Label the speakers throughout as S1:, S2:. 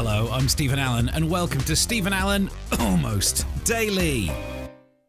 S1: Hello, I'm Steven Allen, and welcome to Steven Allen Almost Daily.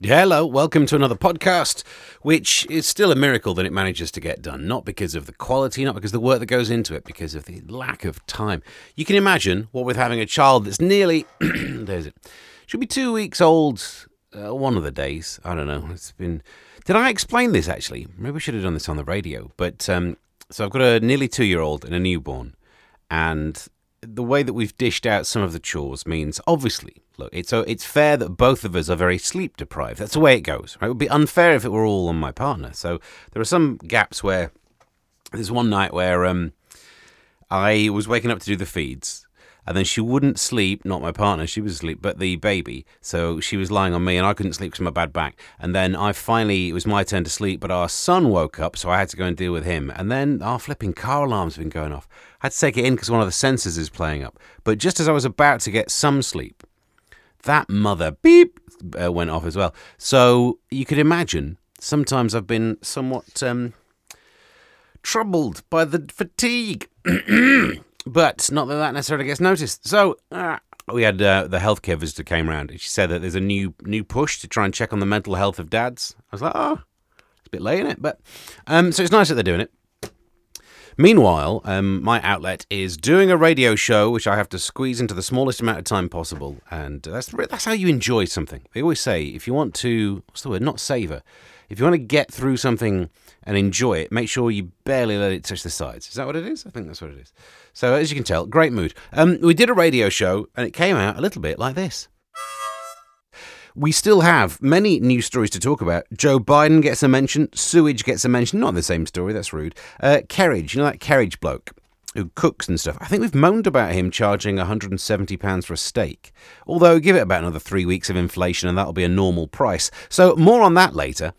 S2: Hello, welcome to another podcast, which is still a miracle that it manages to get done. Not because of the quality, not because of the work that goes into it, because of the lack of time. You can imagine what with having a child that's nearly, there's it, should be two weeks old uh, one of the days. I don't know. It's been. Did I explain this actually? Maybe we should have done this on the radio. But um, so I've got a nearly two year old and a newborn, and the way that we've dished out some of the chores means obviously look it's so it's fair that both of us are very sleep deprived. That's the way it goes right? It would be unfair if it were all on my partner. So there are some gaps where there's one night where um i was waking up to do the feeds and then she wouldn't sleep not my partner she was asleep but the baby so she was lying on me and i couldn't sleep because of my bad back and then i finally it was my turn to sleep but our son woke up so i had to go and deal with him and then our flipping car alarm's been going off I had to take it in because one of the sensors is playing up. But just as I was about to get some sleep, that mother beep uh, went off as well. So you could imagine sometimes I've been somewhat um, troubled by the fatigue. but not that that necessarily gets noticed. So uh, we had uh, the healthcare visitor came around. She said that there's a new new push to try and check on the mental health of dads. I was like, oh, it's a bit late in it, but um, so it's nice that they're doing it. Meanwhile, um, my outlet is doing a radio show, which I have to squeeze into the smallest amount of time possible, and that's that's how you enjoy something. They always say if you want to, what's the word? Not savor. If you want to get through something and enjoy it, make sure you barely let it touch the sides. Is that what it is? I think that's what it is. So as you can tell, great mood. Um, we did a radio show, and it came out a little bit like this. We still have many news stories to talk about. Joe Biden gets a mention, sewage gets a mention, not the same story, that's rude. Uh, Kerridge, you know that Kerridge bloke who cooks and stuff. I think we've moaned about him charging £170 for a steak. Although, give it about another three weeks of inflation and that'll be a normal price. So, more on that later.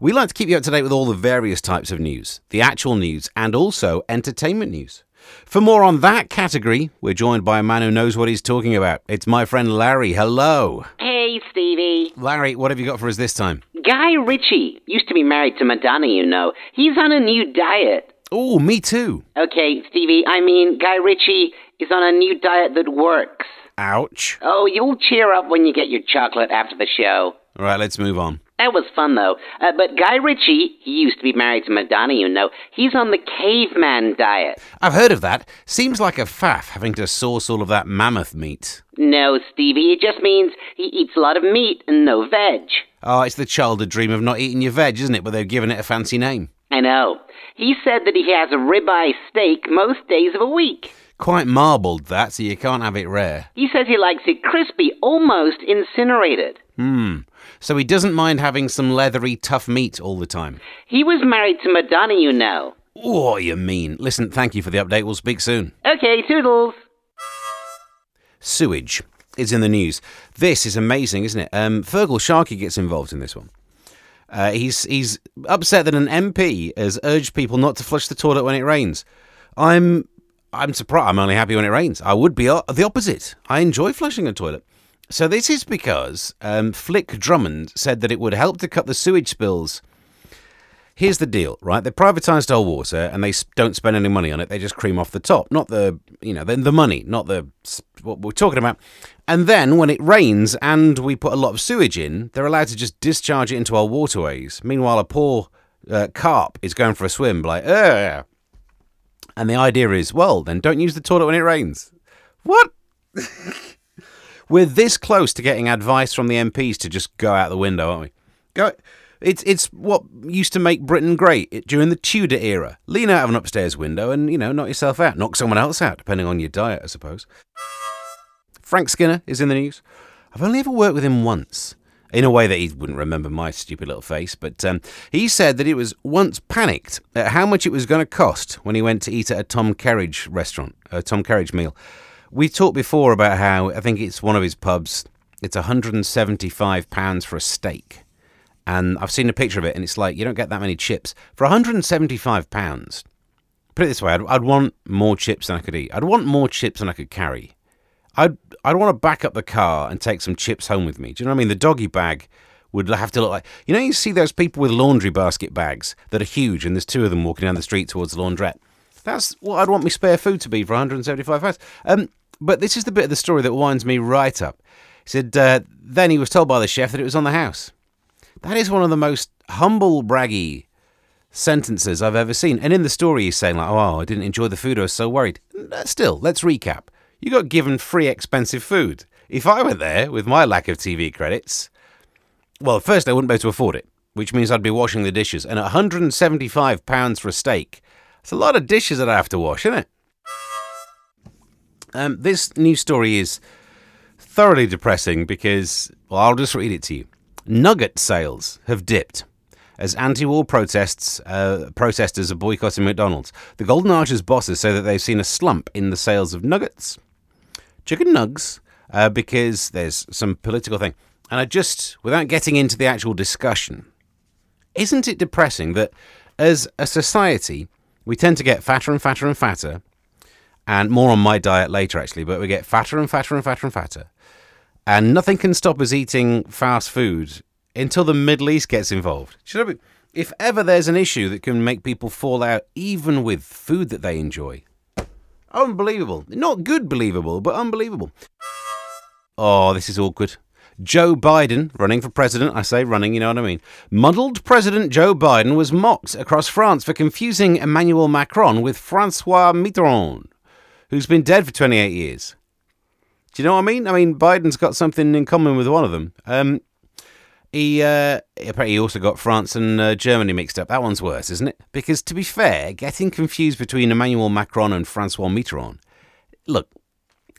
S2: We like to keep you up to date with all the various types of news, the actual news, and also entertainment news. For more on that category, we're joined by a man who knows what he's talking about. It's my friend Larry. Hello.
S3: Hey, Stevie.
S2: Larry, what have you got for us this time?
S3: Guy Ritchie used to be married to Madonna, you know. He's on a new diet.
S2: Oh, me too.
S3: Okay, Stevie, I mean, Guy Ritchie is on a new diet that works.
S2: Ouch.
S3: Oh, you'll cheer up when you get your chocolate after the show.
S2: All right, let's move on.
S3: That was fun, though. Uh, but Guy Ritchie, he used to be married to Madonna, you know. He's on the caveman diet.
S2: I've heard of that. Seems like a faff having to source all of that mammoth meat.
S3: No, Stevie, it just means he eats a lot of meat and no veg.
S2: Oh, it's the childhood dream of not eating your veg, isn't it? But they've given it a fancy name.
S3: I know. He said that he has a ribeye steak most days of a week.
S2: Quite marbled, that, so you can't have it rare.
S3: He says he likes it crispy, almost incinerated.
S2: Hmm. So he doesn't mind having some leathery, tough meat all the time.
S3: He was married to Madonna, you know.
S2: Oh, you mean? Listen, thank you for the update. We'll speak soon.
S3: Okay, toodles.
S2: Sewage is in the news. This is amazing, isn't it? Um, Feargal Sharkey gets involved in this one. Uh, he's he's upset that an MP has urged people not to flush the toilet when it rains. I'm I'm surprised. I'm only happy when it rains. I would be the opposite. I enjoy flushing a toilet. So this is because um, Flick Drummond said that it would help to cut the sewage spills. Here's the deal, right? They privatised our water and they don't spend any money on it. They just cream off the top, not the you know the, the money, not the what we're talking about. And then when it rains and we put a lot of sewage in, they're allowed to just discharge it into our waterways. Meanwhile, a poor uh, carp is going for a swim, like, Ugh. and the idea is, well, then don't use the toilet when it rains. What? We're this close to getting advice from the MPs to just go out the window, aren't we? Go. It's it's what used to make Britain great it, during the Tudor era. Lean out of an upstairs window and you know knock yourself out, knock someone else out, depending on your diet, I suppose. Frank Skinner is in the news. I've only ever worked with him once. In a way that he wouldn't remember my stupid little face, but um, he said that he was once panicked at how much it was going to cost when he went to eat at a Tom Kerridge restaurant, a Tom Kerridge meal. We talked before about how I think it's one of his pubs. It's 175 pounds for a steak, and I've seen a picture of it, and it's like you don't get that many chips for 175 pounds. Put it this way: I'd, I'd want more chips than I could eat. I'd want more chips than I could carry. I'd I'd want to back up the car and take some chips home with me. Do you know what I mean? The doggy bag would have to look like you know you see those people with laundry basket bags that are huge, and there's two of them walking down the street towards the laundrette. That's what I'd want my spare food to be for 175 pounds. Um, but this is the bit of the story that winds me right up. He said, uh, then he was told by the chef that it was on the house. That is one of the most humble, braggy sentences I've ever seen. And in the story, he's saying, like, oh, I didn't enjoy the food. I was so worried. Still, let's recap. You got given free, expensive food. If I went there with my lack of TV credits, well, first, I wouldn't be able to afford it, which means I'd be washing the dishes. And £175 for a steak, it's a lot of dishes that I have to wash, isn't it? Um, this news story is thoroughly depressing because, well, I'll just read it to you. Nugget sales have dipped as anti-war protests uh, protesters are boycotting McDonald's. The Golden Arches bosses say that they've seen a slump in the sales of nuggets, chicken nugs, uh, because there's some political thing. And I just, without getting into the actual discussion, isn't it depressing that as a society we tend to get fatter and fatter and fatter, and more on my diet later actually, but we get fatter and fatter and fatter and fatter, and nothing can stop us eating fast food until the Middle East gets involved. Should I be, if ever there's an issue that can make people fall out, even with food that they enjoy, unbelievable. Not good, believable, but unbelievable. Oh, this is awkward. Joe Biden, running for president, I say running, you know what I mean. Muddled President Joe Biden was mocked across France for confusing Emmanuel Macron with Francois Mitterrand, who's been dead for 28 years. Do you know what I mean? I mean, Biden's got something in common with one of them. Um, he uh, he also got France and uh, Germany mixed up. That one's worse, isn't it? Because to be fair, getting confused between Emmanuel Macron and Francois Mitterrand, look,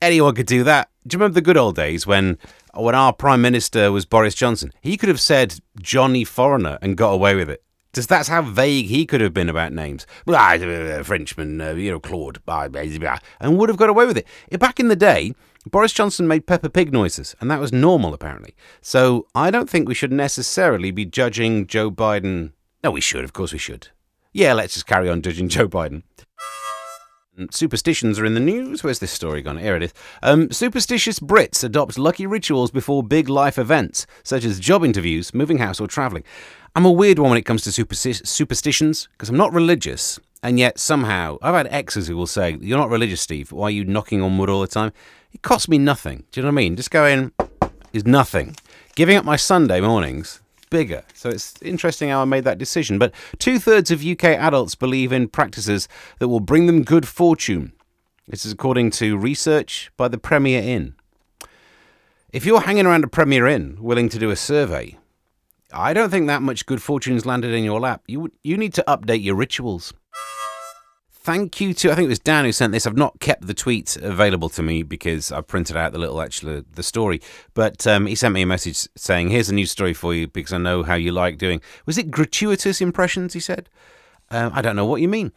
S2: anyone could do that. Do you remember the good old days when when our prime minister was Boris Johnson? He could have said Johnny Foreigner and got away with it. Because that's how vague he could have been about names. Uh, Frenchman, uh, you know, Claude, and would have got away with it. Back in the day, Boris Johnson made Peppa Pig noises, and that was normal, apparently. So I don't think we should necessarily be judging Joe Biden. No, we should, of course we should. Yeah, let's just carry on judging Joe Biden. Superstitions are in the news. Where's this story gone? Here it is. Um, superstitious Brits adopt lucky rituals before big life events, such as job interviews, moving house, or travelling. I'm a weird one when it comes to supersti- superstitions because I'm not religious, and yet somehow I've had exes who will say, "You're not religious, Steve. Why are you knocking on wood all the time?" It costs me nothing. Do you know what I mean? Just going is nothing. Giving up my Sunday mornings bigger. So it's interesting how I made that decision. But two thirds of UK adults believe in practices that will bring them good fortune. This is according to research by the Premier Inn. If you're hanging around a Premier Inn willing to do a survey, I don't think that much good fortune's landed in your lap. You you need to update your rituals thank you to I think it was Dan who sent this. I've not kept the tweet available to me because I printed out the little actual the story. But um, he sent me a message saying, "Here's a new story for you because I know how you like doing." Was it gratuitous impressions? He said. Um, I don't know what you mean.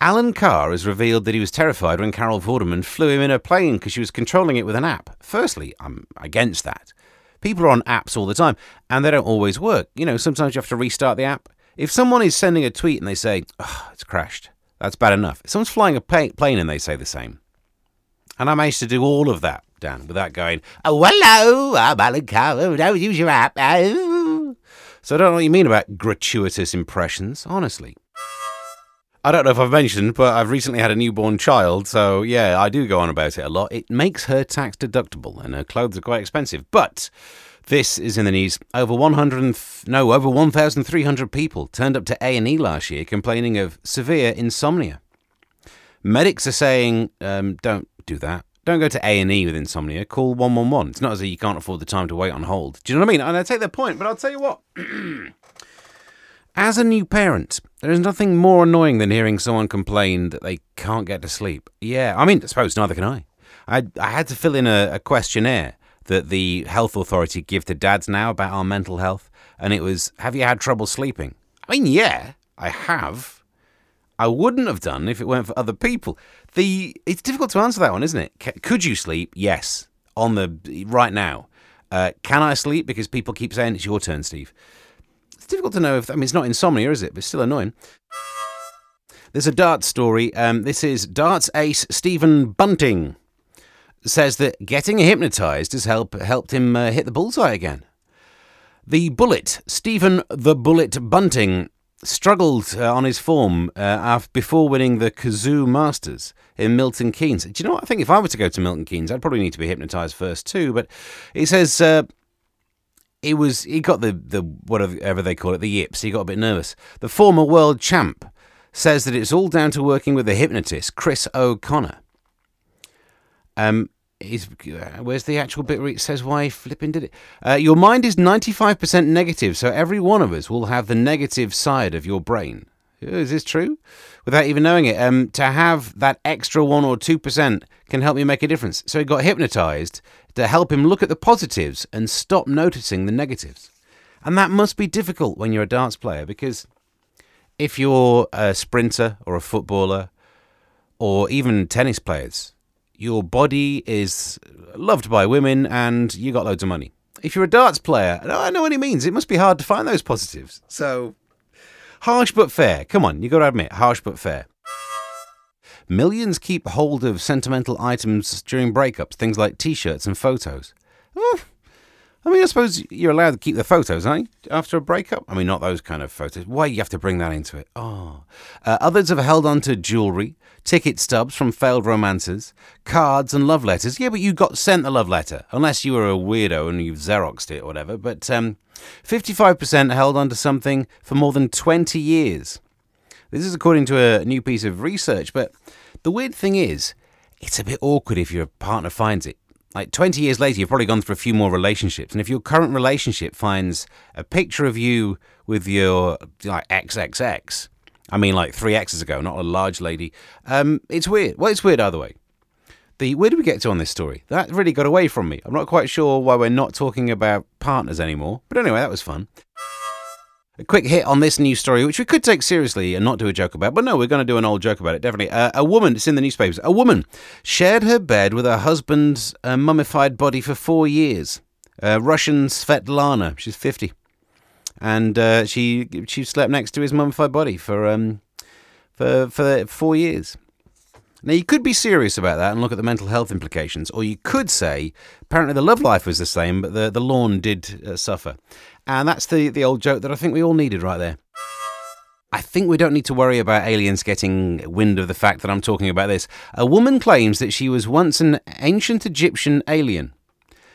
S2: Alan Carr has revealed that he was terrified when Carol Vorderman flew him in a plane because she was controlling it with an app. Firstly, I'm against that. People are on apps all the time and they don't always work. You know, sometimes you have to restart the app. If someone is sending a tweet and they say, oh, it's crashed, that's bad enough. If someone's flying a plane and they say the same. And I managed to do all of that, Dan, without going, oh, hello, I'm Alan Carr. Don't use your app. Oh. So I don't know what you mean about gratuitous impressions, honestly. I don't know if I've mentioned, but I've recently had a newborn child, so yeah, I do go on about it a lot. It makes her tax deductible, and her clothes are quite expensive. But this is in the news. Over 100, no, over 1,300 people turned up to A&E last year complaining of severe insomnia. Medics are saying, um, don't do that. Don't go to A&E with insomnia. Call 111. It's not as if you can't afford the time to wait on hold. Do you know what I mean? And I take their point, but I'll tell you what. As a new parent, there is nothing more annoying than hearing someone complain that they can't get to sleep. Yeah, I mean, I suppose neither can I. I, I had to fill in a, a questionnaire that the health authority give to dads now about our mental health, and it was, "Have you had trouble sleeping?" I mean, yeah, I have. I wouldn't have done if it weren't for other people. The it's difficult to answer that one, isn't it? Could you sleep? Yes, on the right now. Uh, can I sleep? Because people keep saying it's your turn, Steve. It's difficult to know if I mean it's not insomnia, is it? But it's still annoying. There's a darts story. Um, this is darts ace Stephen Bunting says that getting hypnotized has help, helped him uh, hit the bullseye again. The Bullet, Stephen the Bullet Bunting, struggled uh, on his form uh, before winning the Cazoo Masters in Milton Keynes. Do you know what? I think if I were to go to Milton Keynes, I'd probably need to be hypnotized first too. But he says uh, he was he got the the whatever they call it the yips. He got a bit nervous. The former world champ says that it's all down to working with the hypnotist Chris O'Connor. Um, is uh, where's the actual bit where it says why flipping did it? Uh, your mind is 95% negative, so every one of us will have the negative side of your brain. Is this true? Without even knowing it, um, to have that extra one or two percent can help you make a difference. So he got hypnotized to help him look at the positives and stop noticing the negatives. And that must be difficult when you're a darts player because if you're a sprinter or a footballer or even tennis players, your body is loved by women and you got loads of money. If you're a darts player, I know what he means. It must be hard to find those positives. So, harsh but fair. Come on, you got to admit, harsh but fair. Millions keep hold of sentimental items during breakups, things like t shirts and photos. I mean, I suppose you're allowed to keep the photos, aren't you? After a breakup? I mean, not those kind of photos. Why you have to bring that into it? Oh. Uh, others have held on to jewellery, ticket stubs from failed romances, cards and love letters. Yeah, but you got sent the love letter, unless you were a weirdo and you've Xeroxed it or whatever. But um, 55% held on to something for more than 20 years. This is according to a new piece of research, but the weird thing is, it's a bit awkward if your partner finds it. Like 20 years later, you've probably gone through a few more relationships. And if your current relationship finds a picture of you with your like XXX, I mean like three X's ago, not a large lady, um, it's weird. Well, it's weird either way. The, where did we get to on this story? That really got away from me. I'm not quite sure why we're not talking about partners anymore. But anyway, that was fun a quick hit on this news story, which we could take seriously and not do a joke about. But no, we're going to do an old joke about it, definitely. Uh, a woman, it's in the newspapers, a woman shared her bed with her husband's uh, mummified body for four years. Uh, Russian Svetlana, she's 50. And uh, she she slept next to his mummified body for um for for four years. Now you could be serious about that and look at the mental health implications, or you could say apparently the love life was the same, but the the lawn did uh, suffer. And that's the, the old joke that I think we all needed right there. I think we don't need to worry about aliens getting wind of the fact that I'm talking about this. A woman claims that she was once an ancient Egyptian alien.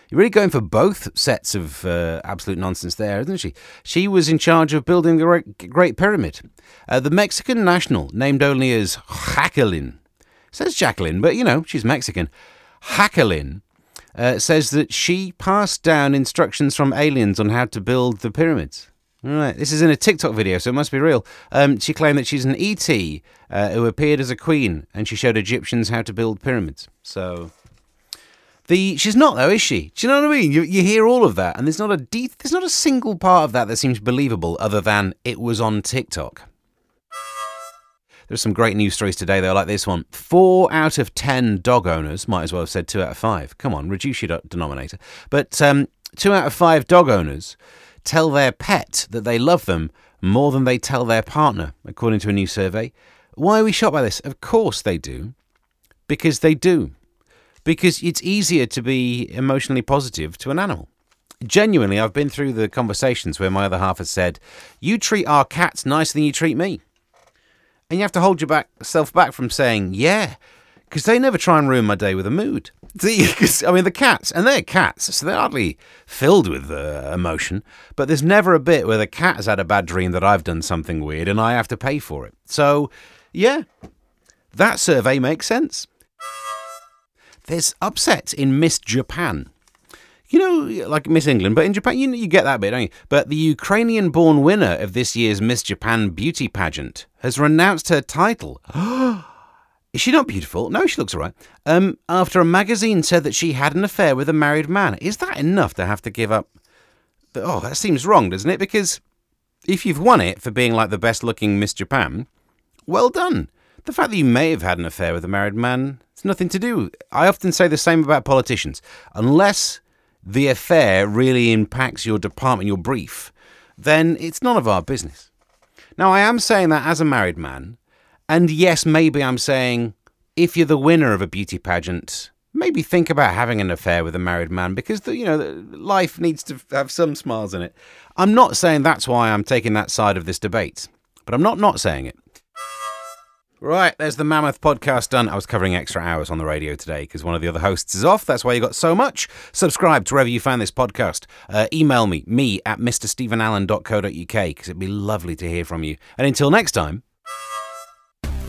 S2: You're really going for both sets of uh, absolute nonsense there, isn't she? She was in charge of building the Great, Pyramid. Uh, the Mexican national, named only as Jacqueline, says Jacqueline, but you know, she's Mexican. Jacqueline uh, says that she passed down instructions from aliens on how to build the pyramids. All right, this is in a TikTok video, so it must be real. Um, she claimed that she's an ET uh, who appeared as a queen, and she showed Egyptians how to build pyramids. So, the she's not though, is she? Do you know what I mean? You, you hear all of that, and there's not a de- there's not a single part of that that seems believable, other than it was on TikTok. There's some great news stories today, though, like this one. Four out of ten dog owners, might as well have said two out of five. Come on, reduce your denominator. But um, two out of five dog owners tell their pet that they love them more than they tell their partner, according to a new survey. Why are we shocked by this? Of course they do. Because they do. Because it's easier to be emotionally positive to an animal. Genuinely, I've been through the conversations where my other half has said, You treat our cats nicer than you treat me. And you have to hold yourself back from saying, yeah, because they never try and ruin my day with a mood. I mean, the cats, and they're cats, so they're hardly filled with uh, emotion, but there's never a bit where the cat has had a bad dream that I've done something weird and I have to pay for it. So, yeah, that survey makes sense. There's upset in Miss Japan you know, like Miss England, but in Japan, you, you get that bit, don't you? But the Ukrainian born winner of this year's Miss Japan beauty pageant has renounced her title. Is she not beautiful? No, she looks all right. Um, after a magazine said that she had an affair with a married man. Is that enough to have to give up? Oh, that seems wrong, doesn't it? Because if you've won it for being like the best looking Miss Japan, well done. The fact that you may have had an affair with a married man, it's nothing to do. I often say the same about politicians. Unless the affair really impacts your department, your brief, then it's none of our business. Now, I am saying that as a married man, and yes, maybe I'm saying if you're the winner of a beauty pageant, maybe think about having an affair with a married man because the, you know life needs to have some smiles in it. I'm not saying that's why I'm taking that side of this debate. But I'm not not saying it. Right, there's the Mammoth podcast done. I was covering extra hours on the radio today because one of the other hosts is off. That's why you got so much. Subscribe to wherever you found this podcast. Uh, email me, me at mrstevenallen.co.uk because it'd be lovely to hear from you. And until next time.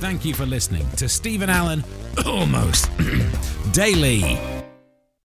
S1: Thank you for listening to Steven Allen Almost Daily.